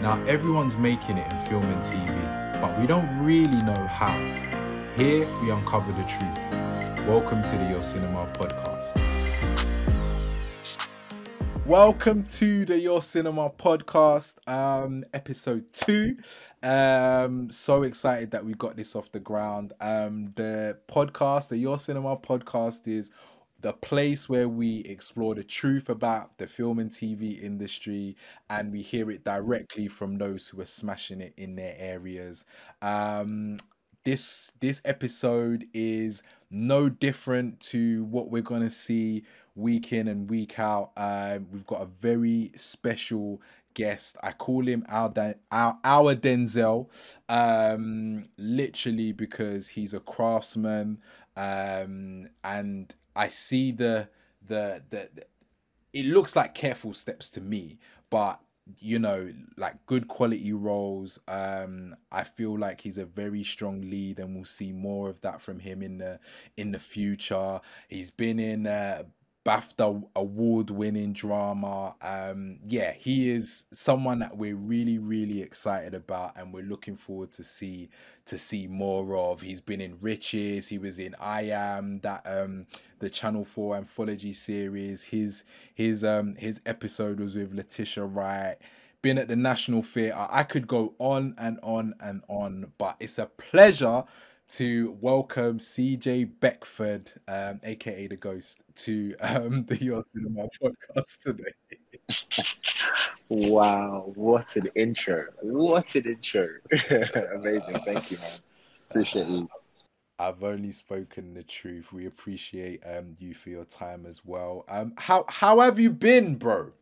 Now, everyone's making it in film and TV, but we don't really know how. Here, we uncover the truth. Welcome to the Your Cinema podcast. Welcome to the Your Cinema podcast, um, episode two. Um, so excited that we got this off the ground. Um, the podcast, the Your Cinema podcast, is the place where we explore the truth about the film and TV industry and we hear it directly from those who are smashing it in their areas. Um, this this episode is no different to what we're to see week in and week out. Uh, we've got a very special guest. I call him our, our, our Denzel, um, literally because he's a craftsman um, and I see the, the the the it looks like careful steps to me, but you know like good quality roles um i feel like he's a very strong lead and we'll see more of that from him in the in the future. He's been in uh BAFTA award winning drama. Um, yeah, he is someone that we're really, really excited about and we're looking forward to see to see more of. He's been in Riches, he was in I Am, that um the Channel 4 anthology series. His his um his episode was with Letitia Wright. Been at the National Theatre. I could go on and on and on, but it's a pleasure to welcome CJ Beckford, um, aka the Ghost, to um, the Your Cinema podcast today. wow, what an intro! What an intro! Amazing, thank you, man. Appreciate you. I've only spoken the truth. We appreciate um, you for your time as well. Um, how how have you been, bro?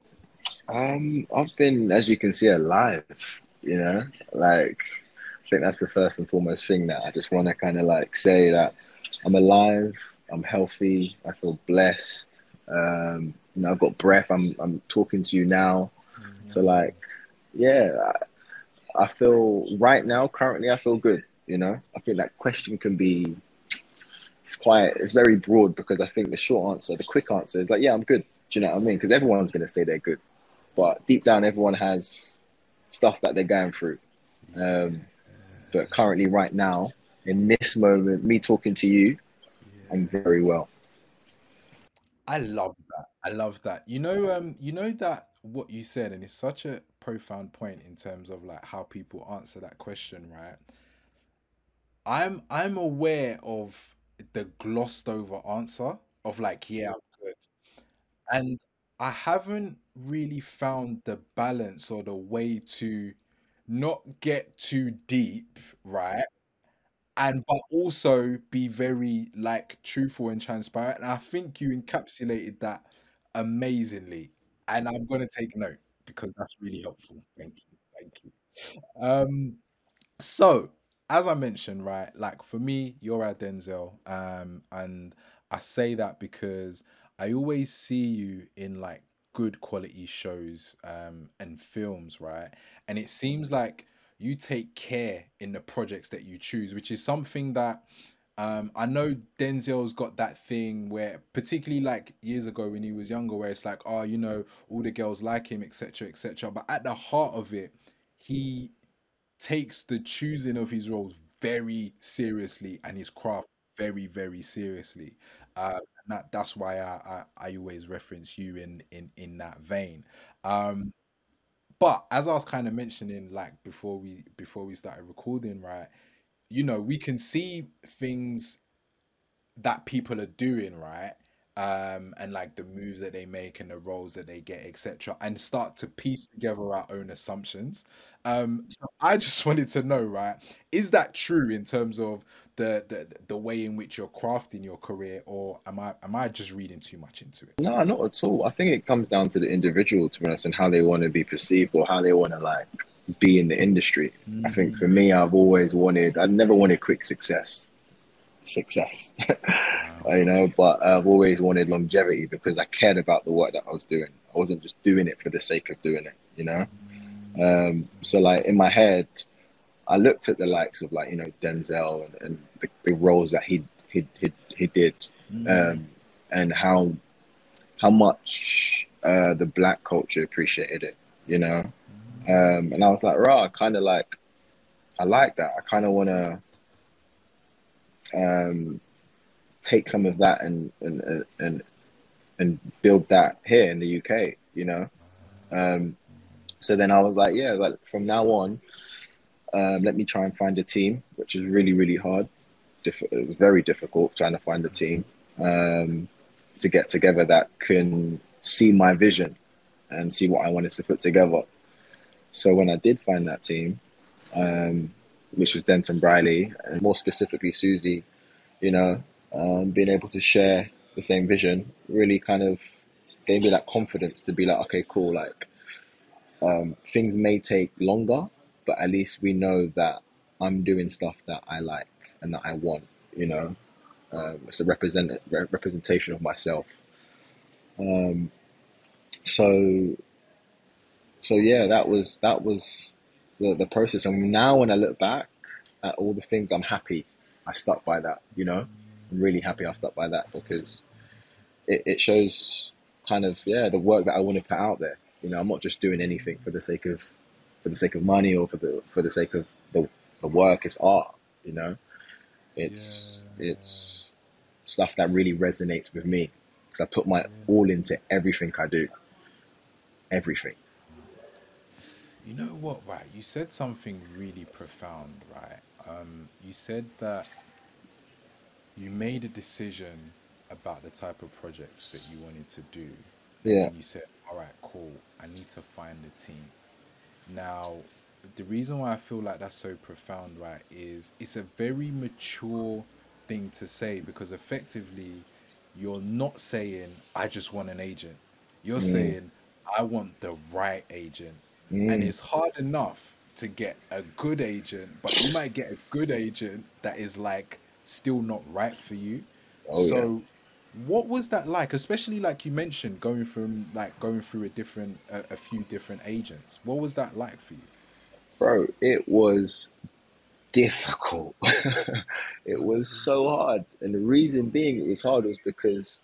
Um, I've been, as you can see, alive. You know, like I think that's the first and foremost thing that I just want to kind of like say that I'm alive, I'm healthy, I feel blessed. Um, you know, I've got breath. I'm I'm talking to you now, mm-hmm. so like, yeah, I, I feel right now. Currently, I feel good. You know, I think that question can be it's quite it's very broad because I think the short answer, the quick answer is like, yeah, I'm good. Do you know what I mean? Because everyone's gonna say they're good, but deep down, everyone has stuff that they're going through. Um, but currently, right now, in this moment, me talking to you, I'm very well. I love that. I love that. You know, um, you know that what you said, and it's such a profound point in terms of like how people answer that question, right? I'm I'm aware of the glossed over answer of like, yeah, I'm good. And I haven't really found the balance or the way to not get too deep, right? And but also be very like truthful and transparent. And I think you encapsulated that amazingly. And I'm gonna take note because that's really helpful. Thank you. Thank you. Um so as I mentioned, right, like for me, you're at Denzel. Um, and I say that because I always see you in like good quality shows um, and films, right? And it seems like you take care in the projects that you choose, which is something that um, I know Denzel's got that thing where, particularly like years ago when he was younger, where it's like, oh, you know, all the girls like him, etc., etc. But at the heart of it, he takes the choosing of his roles very seriously and his craft very, very seriously. Uh, that that's why I, I, I always reference you in in in that vein. Um, but as I was kind of mentioning, like before we before we started recording, right? You know, we can see things that people are doing, right? Um, and like the moves that they make and the roles that they get, etc., and start to piece together our own assumptions. Um, so I just wanted to know, right? Is that true in terms of the, the the way in which you're crafting your career, or am I am I just reading too much into it? No, not at all. I think it comes down to the individual, to be honest, and how they want to be perceived or how they want to like be in the industry. Mm-hmm. I think for mm. me, I've always wanted. I never wanted quick success success, wow. you know. But I've always wanted longevity because I cared about the work that I was doing. I wasn't just doing it for the sake of doing it, you know. Um, so like in my head, I looked at the likes of like you know Denzel and, and the, the, roles that he he he, he did, mm. um, and how how much uh, the black culture appreciated it, you know. Um, and I was like, I kind of like, I like that. I kind of want to um, take some of that and, and and and build that here in the UK. You know. Um, so then I was like, yeah, like from now on, um, let me try and find a team, which is really really hard. It was very difficult trying to find a team um, to get together that can see my vision and see what I wanted to put together. So when I did find that team, um, which was Denton Brierley, and more specifically Susie, you know, um, being able to share the same vision really kind of gave me that confidence to be like, okay, cool, like um, things may take longer, but at least we know that I'm doing stuff that I like and that I want, you know. Um, it's a represent representation of myself. Um, so, so yeah, that was that was the the process. And now when I look back at all the things, I'm happy I stuck by that. You know, I'm really happy I stuck by that because it, it shows kind of yeah the work that I want to put out there. You know, I'm not just doing anything for the sake of for the sake of money or for the for the sake of the the work. It's art. You know, it's yeah. it's stuff that really resonates with me because I put my all into everything I do everything. You know what, right? You said something really profound, right? Um, you said that you made a decision about the type of projects that you wanted to do. Yeah. And you said, all right, cool, I need to find a team. Now, the reason why I feel like that's so profound, right, is it's a very mature thing to say because effectively you're not saying, I just want an agent. You're mm. saying, I want the right agent. Mm. And it's hard enough to get a good agent, but you might get a good agent that is like still not right for you. Oh, so yeah. what was that like? Especially like you mentioned going from like going through a different a, a few different agents. What was that like for you? Bro, it was difficult. it was so hard. And the reason being it was hard was because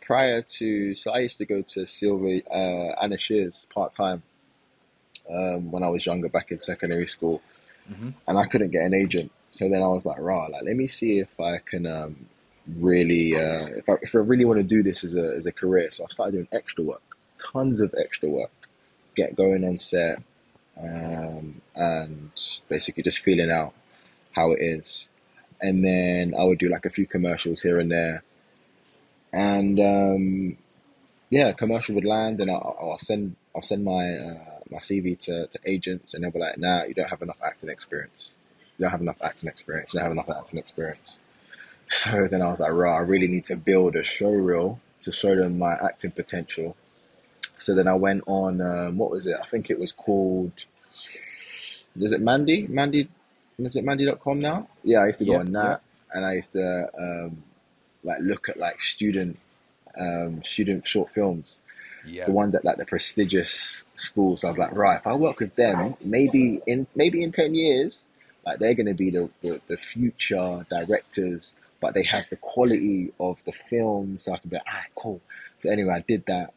prior to, so I used to go to Silver uh, Anna Scher's part time um, when I was younger, back in secondary school, mm-hmm. and I couldn't get an agent. So then I was like, right, like let me see if I can um, really, uh, if I if I really want to do this as a as a career. So I started doing extra work, tons of extra work, get going on set, um, and basically just feeling out how it is. And then I would do like a few commercials here and there and um, yeah, commercial would land, and I'll, I'll send I'll send my uh, my CV to, to agents, and they'll be like, "Nah, you don't have enough acting experience. You don't have enough acting experience. You don't have enough acting experience." So then I was like, "Right, I really need to build a show reel to show them my acting potential." So then I went on um, what was it? I think it was called. Is it Mandy? Mandy? Is it Mandy.com now? Yeah, I used to go on that, and I used to um, like look at like student um, student short films. Yeah. The ones at like the prestigious schools. So I was like, right, if I work with them, maybe in maybe in ten years, like they're gonna be the, the, the future directors, but they have the quality of the film, so I can be like, ah, cool. So anyway, I did that,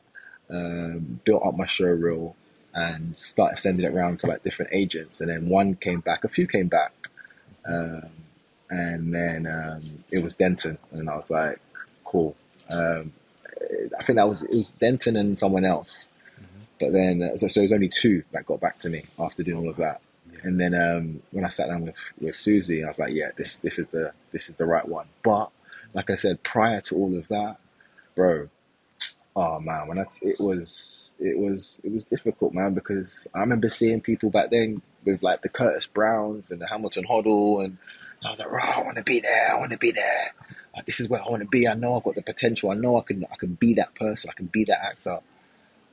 um, built up my show reel, and started sending it around to like different agents. And then one came back, a few came back. Um, and then um, it was Denton, and I was like, cool. Um, I think that was it was Denton and someone else, mm-hmm. but then uh, so, so it was only two that got back to me after doing all of that. Yeah. And then um, when I sat down with, with Susie, I was like, yeah, this this is the this is the right one. But like I said, prior to all of that, bro, oh man, when I t- it was it was it was difficult, man, because I remember seeing people back then with like the Curtis Browns and the Hamilton Hodell and I was like, right, I want to be there. I want to be there. This is where I want to be. I know I've got the potential. I know I can. I can be that person. I can be that actor.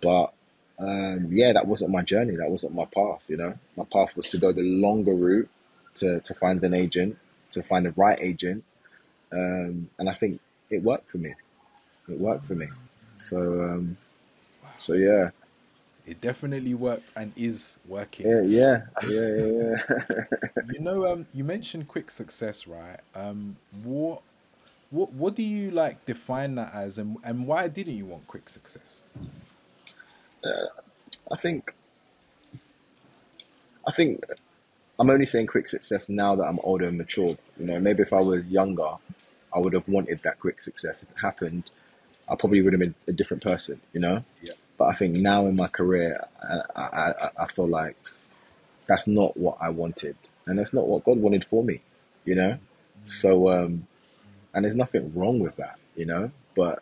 But um, yeah, that wasn't my journey. That wasn't my path. You know, my path was to go the longer route to to find an agent, to find the right agent, um, and I think it worked for me. It worked for me. So um, so yeah it definitely worked and is working. Yeah, yeah, yeah, yeah. yeah. you know, um, you mentioned quick success, right? Um, what, what, what do you like define that as, and and why didn't you want quick success? Uh, I think I think I'm only saying quick success now that I'm older and mature. You know, maybe if I was younger, I would have wanted that quick success. If it happened, I probably would have been a different person. You know. Yeah. But I think now in my career, I, I, I, I feel like that's not what I wanted, and that's not what God wanted for me. You know. So, um, and there's nothing wrong with that. You know. But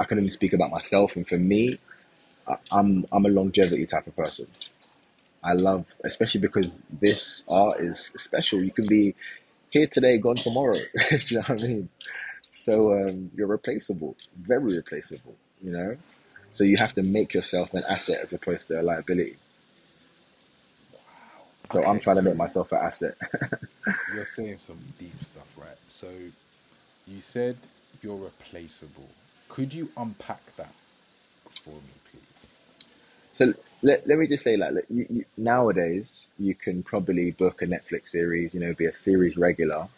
I can only speak about myself, and for me, I, I'm I'm a longevity type of person. I love, especially because this art is special. You can be here today, gone tomorrow. Do you know what I mean? So um, you're replaceable, very replaceable. You know, so you have to make yourself an asset as opposed to a liability. So I'm Okay, trying to make myself an asset. you're saying some deep stuff, right? So you said you're replaceable. Could you unpack that for me, please? So let, let me just say, like, you, you, nowadays you can probably book a Netflix series, you know, be a series regular,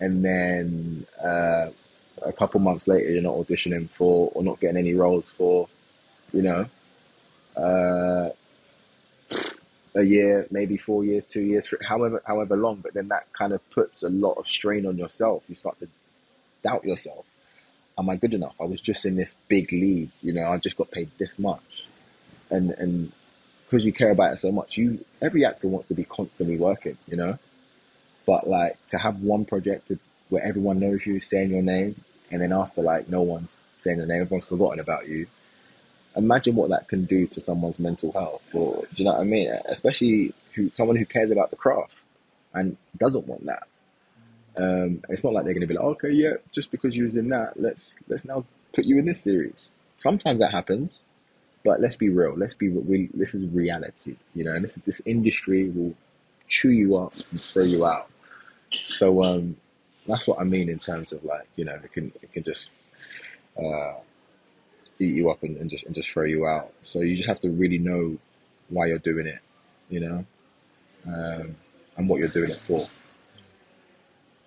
and then uh, a couple months later you're not auditioning for or not getting any roles for, you know, uh, a year, maybe four years, two years, however however long. But then that kind of puts a lot of strain on yourself. You start to doubt yourself. Am I good enough? I was just in this big league, you know. I just got paid this much, and and because you care about it so much, you every actor wants to be constantly working, you know. But like to have one project where everyone knows you, saying your name, and then after like no one's saying your name, everyone's forgotten about you. Imagine what that can do to someone's mental health, or do you know what I mean? Especially who someone who cares about the craft and doesn't want that. Um, it's not like they're going to be like, okay, yeah, just because you was in that, let's let's now put you in this series. Sometimes that happens, but let's be real. Let's be real. This is reality, you know. And this this industry will chew you up and throw you out. So um, that's what I mean in terms of like, you know, it can it can just uh, eat you up and, and just and just throw you out. So you just have to really know why you're doing it, you know, um, and what you're doing it for.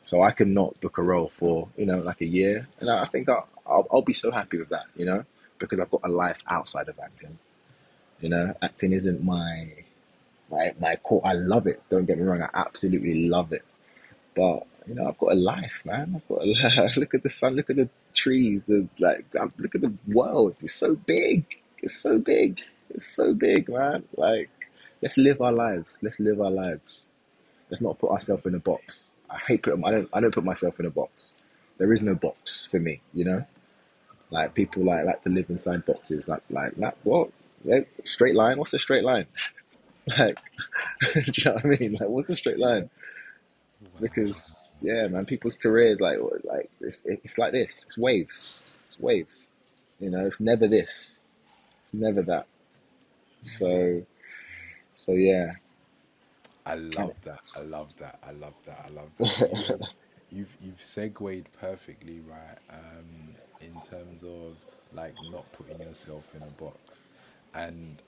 So I can not book a role for you know like a year, and I think I'll, I'll I'll be so happy with that, you know, because I've got a life outside of acting. You know, acting isn't my my my core. I love it. Don't get me wrong, I absolutely love it. But you know, I've got a life, man. I've got a look at the sun, look at the trees, the like, look at the world. It's so big. It's so big. It's so big, man. Like, let's live our lives. Let's live our lives. Let's not put ourselves in a box. I hate putting. I don't. I don't put myself in a box. There is no box for me. You know, like people like like to live inside boxes. Like like. What? Like, straight line. What's a straight line? like, do you know what I mean? Like, what's a straight line? because yeah, man, people's careers like like it's it's like this. It's waves. It's waves. You know, it's never this. It's never that. So so yeah. I love that. I love that. I love that. I love that. You, you've you've segued perfectly right um, in terms of like not putting yourself in a box, and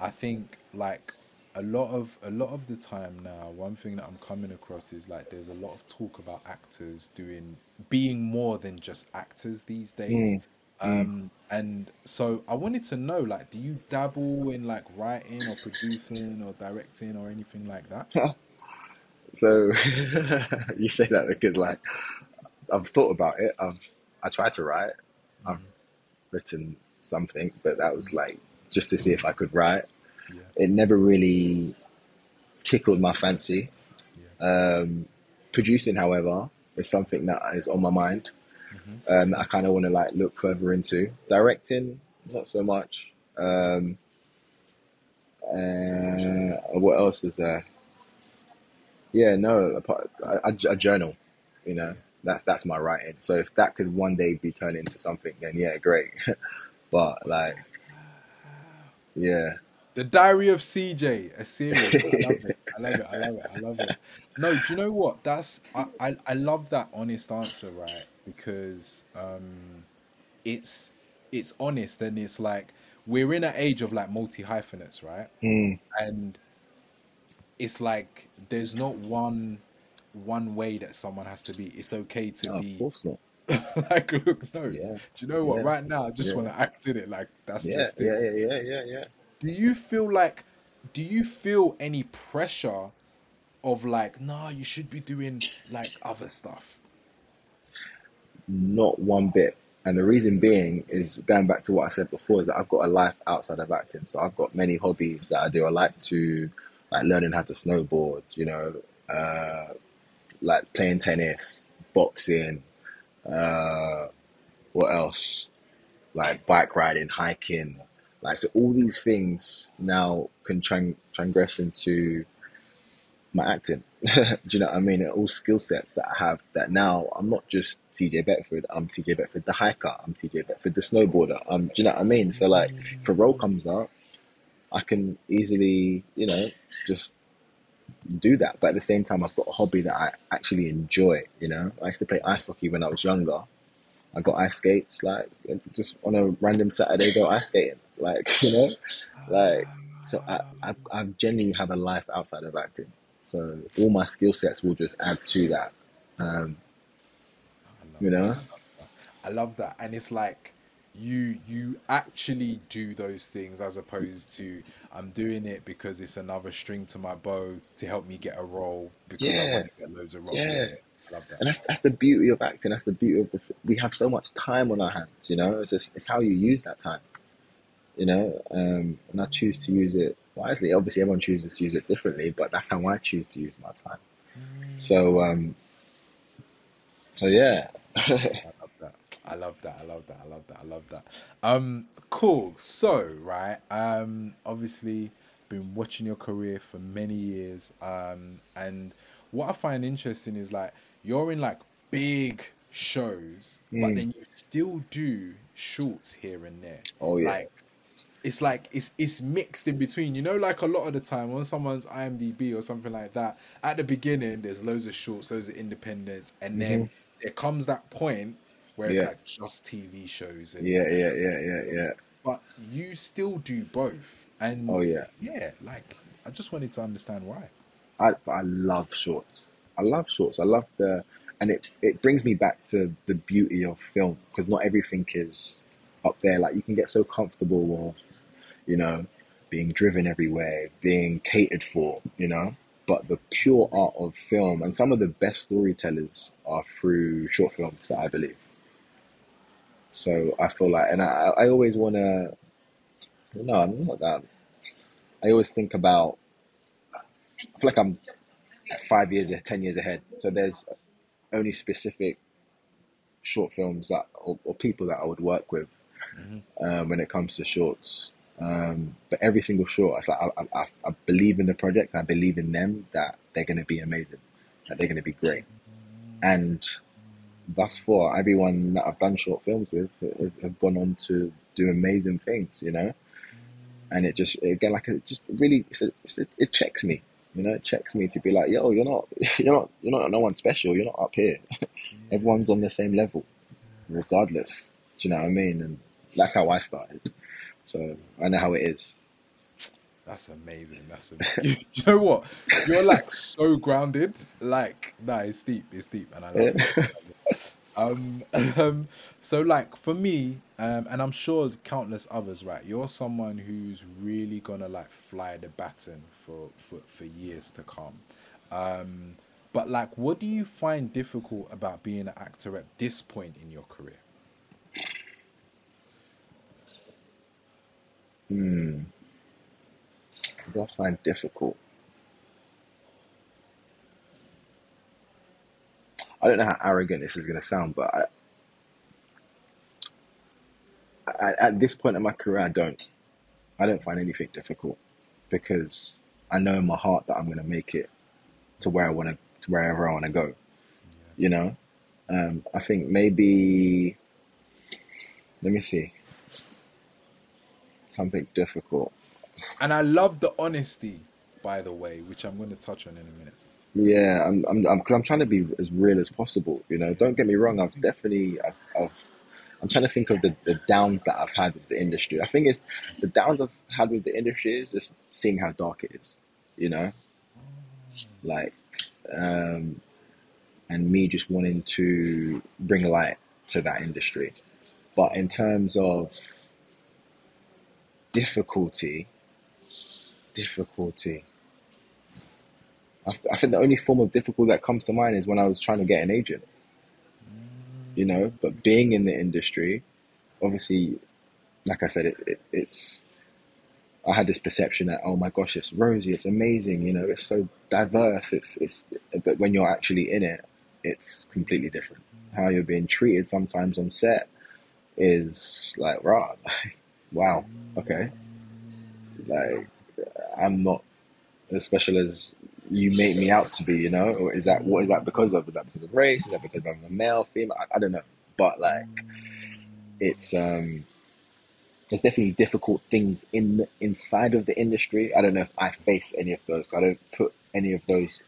I think like a lot of a lot of the time now, one thing that I'm coming across is like there's a lot of talk about actors doing being more than just actors these days. Mm, mm. Um, and so I wanted to know, like, do you dabble in like writing or producing or directing or anything like that? So you say that because like I've thought about it. I've I tried to write. I've hmm written something, but that was like just to see if I could write. Yeah, It never really tickled my fancy. yeah. Um, producing, however, is something that is on my mind. Hmm Um, I kind of want to like look further into directing, not so much. Um, uh, what else is there? Yeah, no, a, a journal. You know, that's that's my writing. So if that could one day be turned into something, then yeah, great. but like, yeah, The Diary of CJ, a series. I love it. I love it. I love it. I love it. No, do you know what? That's I, I, I love that honest answer, right? Because um it's it's honest and it's like we're in an age of like multi hyphenates, right? mm, And it's like there's not one one way that someone has to be. It's okay to no, of be course not. like look, no. Do you know what? yeah, Right now I just yeah, want to act in it like that's yeah, just it. yeah, yeah, yeah, yeah, yeah. Do you feel like do you feel any pressure of like, nah, you should be doing like other stuff? Not one bit. And the reason being is going back to what I said before is that I've got a life outside of acting. So I've got many hobbies that I do. I like to like learning how to snowboard, you know, uh, like playing tennis, boxing, uh, what else? Like bike riding, hiking. Like so all these things now can tran- transgress into my acting. Do you know what I mean? All skill sets that I have that now I'm not just CJ Beckford, I'm CJ Beckford the hiker, I'm CJ Beckford the snowboarder. Um, do you know what I mean? So like if a role comes up, I can easily, you know, just do that. But at the same time I've got a hobby that I actually enjoy, you know. I used to play ice hockey when I was younger. I got ice skates, like just on a random Saturday go ice skating. Like, you know? Like so I, I I genuinely have a life outside of acting. So all my skill sets will just add to that. Um, you love that. know? I love that. And it's like you you actually do those things as opposed to I'm doing it because it's another string to my bow to help me get a role because I Yeah, want to get loads of roles. Yeah, yeah. yeah. I love that. And that's that's the beauty of acting. That's the beauty of the. We have so much time on our hands. You know, it's just it's how you use that time. You know, um, and I choose to use it wisely. Obviously, everyone chooses to use it differently, but that's how I choose to use my time. So, um, so yeah, I love that. I love that. I love that. I love that. I love that. Um, cool. So, right. Um, obviously, been watching your career for many years. Um, and what I find interesting is like you're in like big shows, but Mm. then you still do shorts here and there. oh yeah, Like it's like it's it's mixed in between. You know, like a lot of the time on someone's IMDb or something like that, at the beginning there's loads of shorts, loads of independents, and then mm-hmm. there comes that point where it's yeah, like just TV shows and yeah, yeah, yeah, yeah, yeah. but you still do both. And Oh yeah. yeah, like I just wanted to understand why. I I love shorts. I love shorts. I love the, and it it brings me back to the beauty of film because not everything is up there. Like you can get so comfortable of, you know, being driven everywhere, being catered for, you know. But the pure art of film and some of the best storytellers are through short films, I believe. So I feel like, and I I always want to. No, I'm not that. I always think about. I feel like I'm five years, ten years ahead. So there's only specific short films that or, or people that I would work with hmm um, when it comes to shorts. Um, but every single short, it's like I, I, I believe in the project. I believe in them that they're going to be amazing, that they're going to be great. And thus far, everyone that I've done short films with have, have gone on to do amazing things, you know. And it just again, like it just really, it's a, it's a, it checks me, you know. It checks me to be like, yo, you're not, you're not, you're not no one special. You're not up here. Everyone's on the same level, regardless. Do you know what I mean? And that's how I started. So I know how it is. That's amazing. That's amazing. you know what? You're like so grounded. Like, nah, it's deep. It's deep, and I love Yeah. it. It. Um, um, so like for me, um, and I'm sure countless others, right? You're someone who's really gonna like fly the baton for for for years to come. Um, but like, what do you find difficult about being an actor at this point in your career? Hmm. I find difficult? I don't know how arrogant this is going to sound, but I, I, at this point in my career, I don't. I don't find anything difficult because I know in my heart that I'm going to make it to where I want to, to wherever I want to go. You know, um, I think maybe. Let me see. Something difficult. And I love the honesty, by the way, which I'm going to touch on in a minute. Yeah, I'm, I'm, I'm, cause I'm trying to be as real as possible. You know, don't get me wrong. I've definitely, I've, I've I'm trying to think of the, the downs that I've had with the industry. I think it's the downs I've had with the industry is just seeing how dark it is. You know, like, um, and me just wanting to bring light to that industry. But in terms of difficulty, difficulty. I, I think the only form of difficulty that comes to mind is when I was trying to get an agent. You know, but being in the industry, obviously, like I said, it, it, it's. I had this perception that oh my gosh, it's rosy, it's amazing, you know, it's so diverse. It's it's, but when you're actually in it, it's completely different. How you're being treated sometimes on set is like, right, wow, okay, like I'm not as special as you make me out to be, you know? Or is that what is that because of? Is that because of race? Is that because I'm a male, female? I, I don't know. But like, it's um, there's definitely difficult things in the, inside of the industry. I don't know if I face any of those. I don't put any of those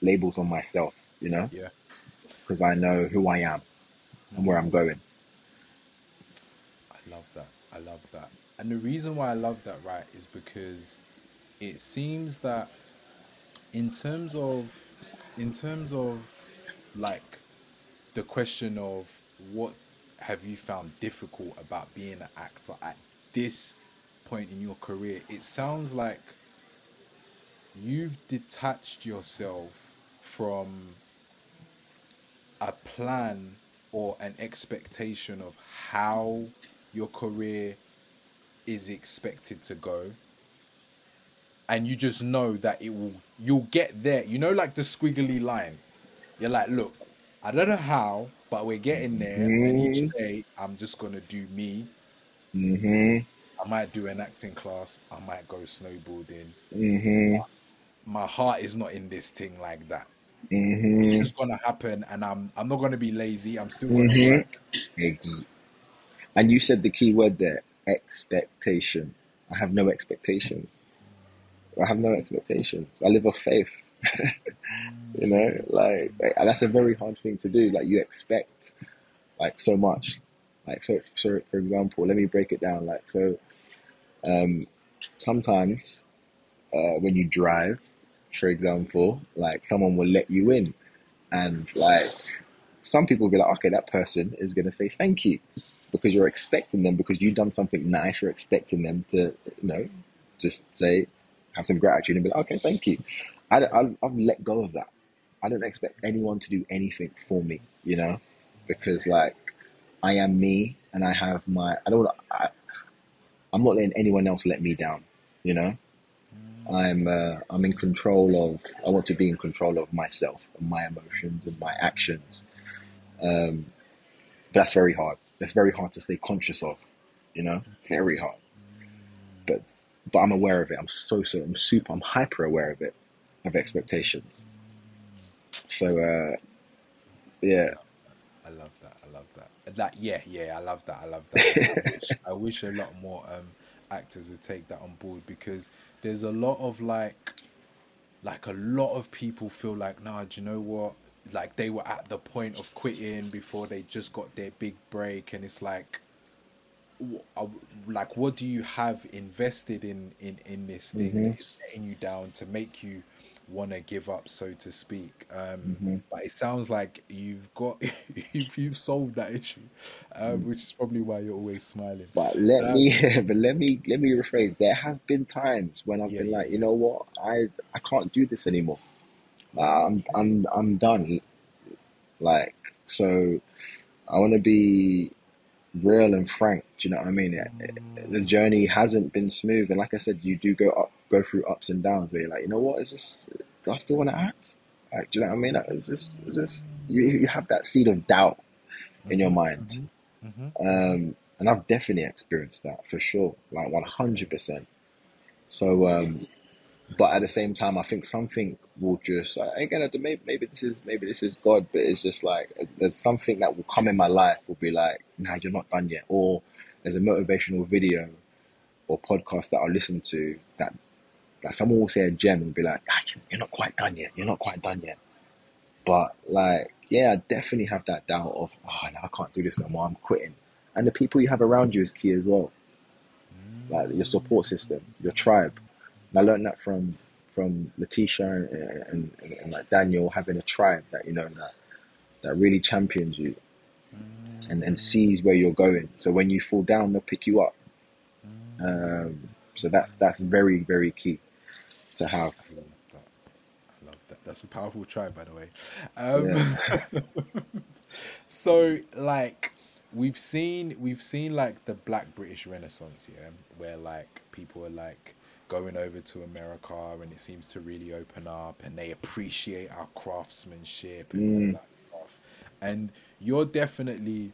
labels on myself, you know? Yeah. Because I know who I am and where I'm going. I love that. I love that. And the reason why I love that, right, is because it seems that in terms of in terms of like the question of what have you found difficult about being an actor at this point in your career it sounds like you've detached yourself from a plan or an expectation of how your career is expected to go and you just know that it will you'll get there you know like the squiggly line you're like look i don't know how but we're getting there and each Mhm. day i'm just gonna do me Mhm. i might do an acting class i might go snowboarding Mhm. my heart is not in this thing like that it's Mhm. just gonna happen and i'm i'm not gonna be lazy i'm still gonna work Ex- And you said the key word there, expectation. I have no expectations. I have no expectations. I live off faith. you know, like that's a very hard thing to do. Like you expect like so much. Like so so for example, let me break it down. Like so um sometimes uh, when you drive, for example, like someone will let you in and like some people will be like, okay, that person is gonna say thank you because you're expecting them because you've done something nice, you're expecting them to, you know, just say, have some gratitude and be like, okay, thank you. I, I, I've let go of that. I don't expect anyone to do anything for me, you know, because like I am me and I have my, I don't, I, I'm not letting anyone else let me down, you know. I'm uh, I'm in control of. I want to be in control of myself and my emotions and my actions. Um, but that's very hard. That's very hard to stay conscious of. You know, very hard. But I'm aware of it. I'm so so. I'm super. I'm hyper aware of it. Of expectations. So uh, yeah. I love that. I love that. That yeah, yeah, I love that. I love that. I wish, I wish a lot more um actors would take that on board because there's a lot of like like a lot of people feel like, nah, do you know what? Like they were at the point of quitting before they just got their big break, and it's like, like, what do you have invested in in in this thing hmm that is letting you down to make you want to give up, so to speak? Um, hmm but it sounds like you've got you've, you've solved that issue, um, which is probably why you're always smiling. But let Um, me, but let me, let me rephrase. There have been times when I've yeah, been yeah, like, you know what, I, I can't do this anymore. I'm, I'm, I'm done. Like, so I want to be real and frank. Do you know what I mean? The journey hasn't been smooth, and like I said, you do go up, go through ups and downs. Where you're like, you know what, is this? Do I still want to act? Like, do you know what I mean? Like, is this, is this? You, you have that seed of doubt in your Mhm, mind. mhm, mhm, mhm. Um, and I've definitely experienced that for sure, like 100%. So, um, but at the same time, I think something will just, again, maybe, maybe this is, maybe this is God, but it's just like, there's something that will come in my life will be like, nah, you're not done yet. Or there's a motivational video or podcast that I listen to that, that someone will say a gem and be like, ah, you're not quite done yet. You're not quite done yet. But like, yeah, I definitely have that doubt of, oh, no, I can't do this no more. I'm quitting. And the people you have around you is key as well. Like your support system, your tribe. And I learned that from from Letitia and, and, and, and like Daniel having a tribe that you know that that really champions you and, and sees where you're going. So when you fall down, they'll pick you up. Um, so that's that's very very key. to have. I love that. I love that. That's a powerful tribe, by the way. Um, Yeah. so, like, we've seen we've seen like the Black British Renaissance, yeah, where like people are like going over to America, and it seems to really open up, and they appreciate our craftsmanship and all Mm, that stuff. And you're definitely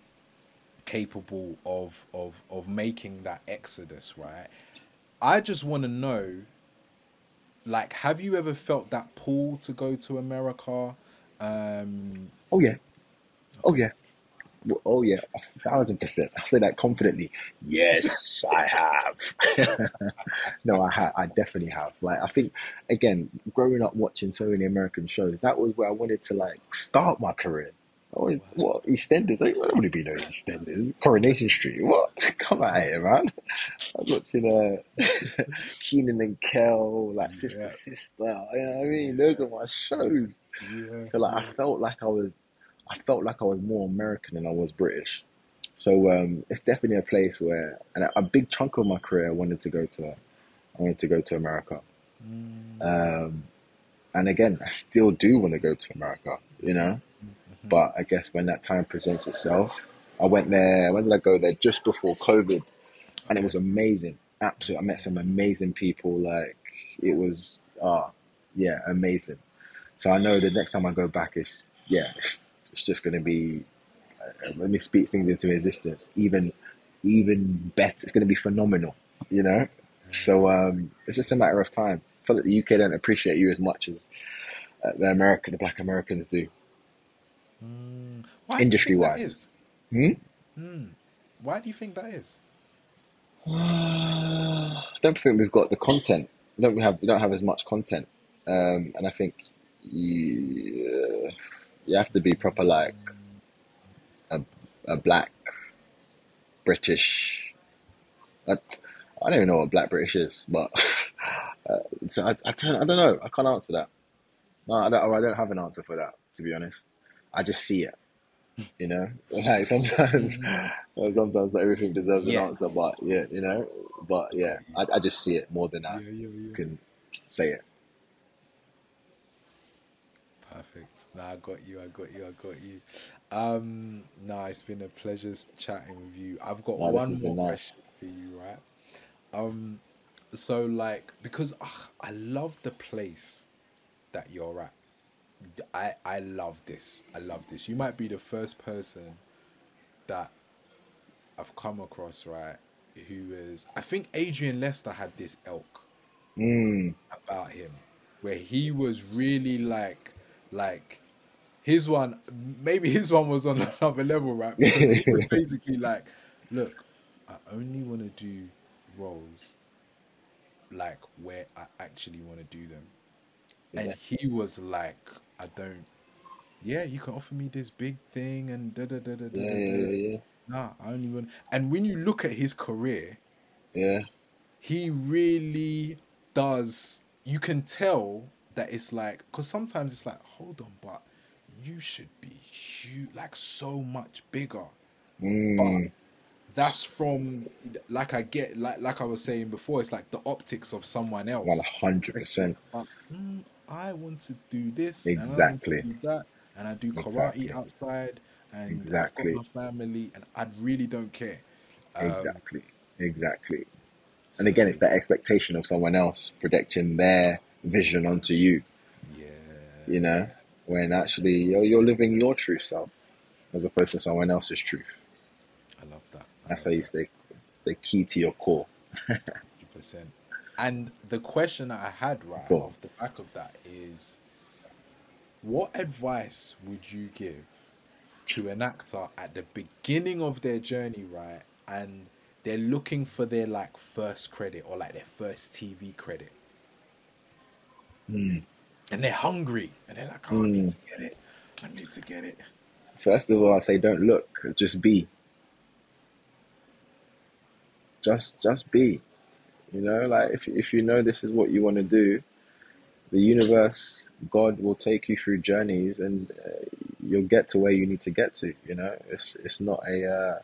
capable of of of making that exodus, right? I just want to know like have you ever felt that pull to go to america um oh yeah, oh yeah, oh yeah, a thousand percent. I say that confidently. Yes, I have. no, I have. I definitely have. Like I think, again, growing up watching so many American shows, that was where I wanted to like start my career. Wow what EastEnders? Like, I don't want to be no EastEnders. Coronation Street. What? Come out here, man. I was watching uh, Kenan and Kel, like Sister yeah Sister. You know what I mean? Those are my shows. yeah So like, I felt like I was, I felt like I was more American than I was British. So um, it's definitely a place where, and a, a big chunk of my career, I wanted to go to. I wanted to go to America. mm, Um, and again, I still do want to go to America. You know, mm-hmm. but I guess when that time presents itself, I went there. When did I go there? Just before COVID, and it was amazing. Absolutely, I met some amazing people. Like it was, ah, yeah, amazing. So I know the next time I go back is, yeah, it's just going to be. Uh, let me speak things into existence. Even, even better. It's going to be phenomenal. You know. So um, it's just a matter of time. I feel like the UK don't appreciate you as much as uh, the American, the Black Americans do, Mm, why do Industry wise. Hmm? mm, why do you think that is I don't think we've got the content. We don't have we don't have as much content, um, and I think you you have to be proper like a, a black British. I, I don't even know what black British is, but uh, so I, I, don't, I don't know. I can't answer that. No, I don't, I don't have an answer for that. To be honest, I just see it. You know, like sometimes, mm, sometimes not everything deserves an answer, but yeah, you know, but yeah, I, I just see it more than I yeah yeah yeah can say it. Perfect. Nah, I got you. I got you. I got you. Um, nah, it's been a pleasure chatting with you. I've got No, one more nice. question for you, right? Um, so like because ah, I love the place that you're at. I I love this. I love this. You might be the first person that I've come across, right? Who is I think Adrian Lester had this elk Mm, about him where he was really like like his one maybe his one was on another level right? Because he was basically like look i only want to do roles like where i actually want to do them. And he was like i don't yeah you can offer me this big thing and da da da da da yeah, da. Yeah, yeah, nah i only want and when you look at his career yeah, he really does you can tell that it's like because sometimes it's like hold on but you should be huge like so much bigger. Yeah. but Mm, that's from like i get like like i was saying before it's like the optics of someone else. Hundred it's like percent. uh, mm, i want to do this and i want to Exactly, do that and i do karate exactly, outside and exactly, my family and i really don't care. Um exactly, exactly. And so again, it's that expectation of someone else projecting their vision onto you. Yeah. You know, when actually you're you're living your true self as opposed to someone else's truth. i love that i That's love how you that stay stay key to your core. Hundred percent. And the question that I had right Cool. off the back of that is, what advice would you give to an actor at the beginning of their journey, right? And they're looking for their like first credit or like their first TV credit, Mm. and they're hungry and they're like, oh, I need Mm. to get it. I need to get it. First of all, I say don't look, just be. Just just be. You know, like if if you know this is what you want to do, the universe, God will take you through journeys, and uh, you'll get to where you need to get to. You know, it's it's not a uh,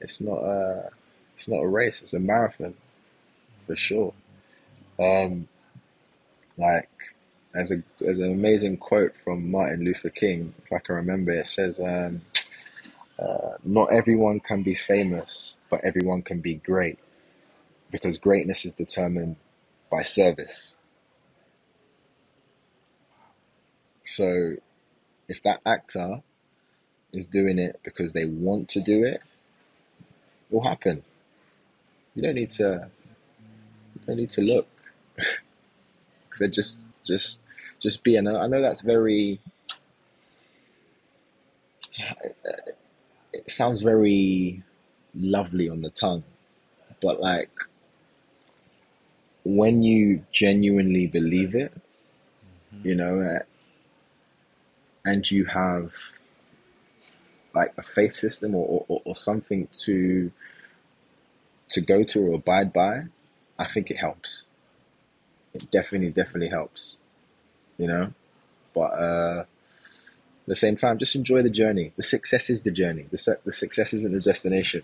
it's not a it's not a race. It's a marathon for sure. Um, Like, there's a there's an amazing quote from Martin Luther King, if I can remember. It says, um, uh, "Not everyone can be famous, but everyone can be great, because greatness is determined by service." So, if that actor is doing it because they want to do it, it will happen. You don't need to. You don't need to look because they just just just be. And I know that's very. It sounds very lovely on the tongue, but like when you genuinely believe it, you know, uh, and you have like a faith system or, or, or something to to go to or abide by, I think it helps. It definitely, definitely helps. You know? But uh at the same time, just enjoy the journey. The success is the journey. The, su- the success isn't the destination.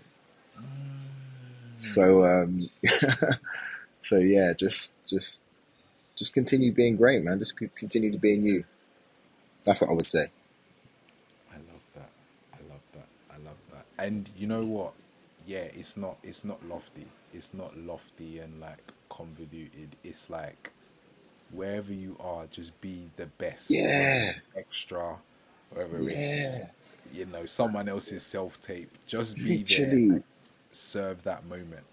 So um so yeah, just just just continue being great, man. Just continue to being you. That's what I would say. I love that. I love that. I love that. And you know what? Yeah, it's not it's not lofty. It's not lofty and like convoluted. It's like wherever you are, just be the best. Yeah, it's extra, whether it's yeah. you know someone else's self tape. Just be there Literally, serve that moment.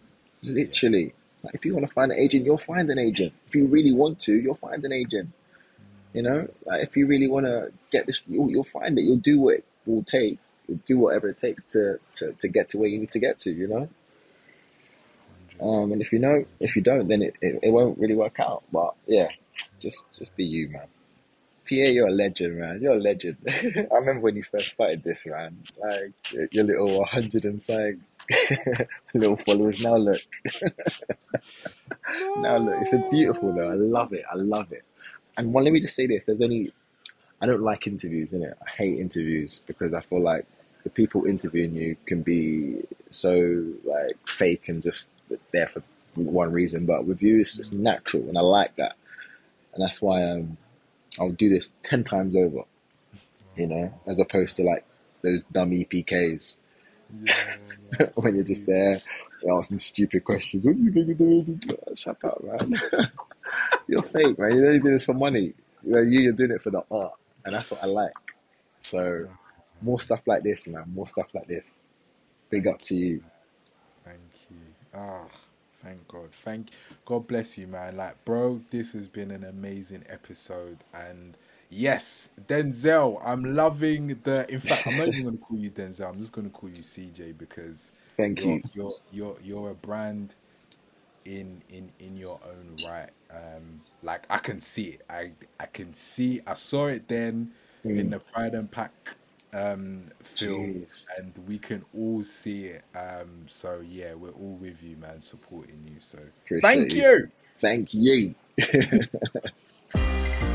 Yeah. literally. Like if you want to find an agent, you'll find an agent. If you really want to, you'll find an agent. You know, like if you really want to get this, you'll, you'll find it. You'll do what it will take. You'll do whatever it takes to, to, to get to where you need to get to, you know? Um, and if you know, if you don't, then it, it, it won't really work out. But yeah, just just be you, man. Pierre, you're a legend, man. You're a legend. I remember when you first started this, man. Like your little 100 and something little followers. Now look, now look. It's a beautiful though. I love it. I love it. And one, let me just say this: there's only I don't like interviews, innit? I hate interviews because I feel like the people interviewing you can be so like fake and just there for one reason. But with you, it's just natural, and I like that. And that's why um, I'll do this ten times over, you know, as opposed to like those dumb EPKs Yeah, when you're just there asking stupid questions. What are you gonna do? Shut up, man. you're fake, man. You don't do this for money. You know, you- you're doing it for the art, and that's what I like. So Oh, more stuff like this, man. More stuff like this. Big up to you. Ah, thank God. Thank God bless you, man. Like, bro, this has been an amazing episode. And yes, Denzel, I'm loving the in fact, I'm not even gonna call you Denzel, I'm just gonna call you CJ because Thank you're you. you're you're you're a brand in in in your own right. Um like I can see it. I I can see I saw it then in Mm, the Pride and Pack um film jeez. and we can all see it um so yeah we're all with you man supporting you so Appreciate thank you. you Thank you.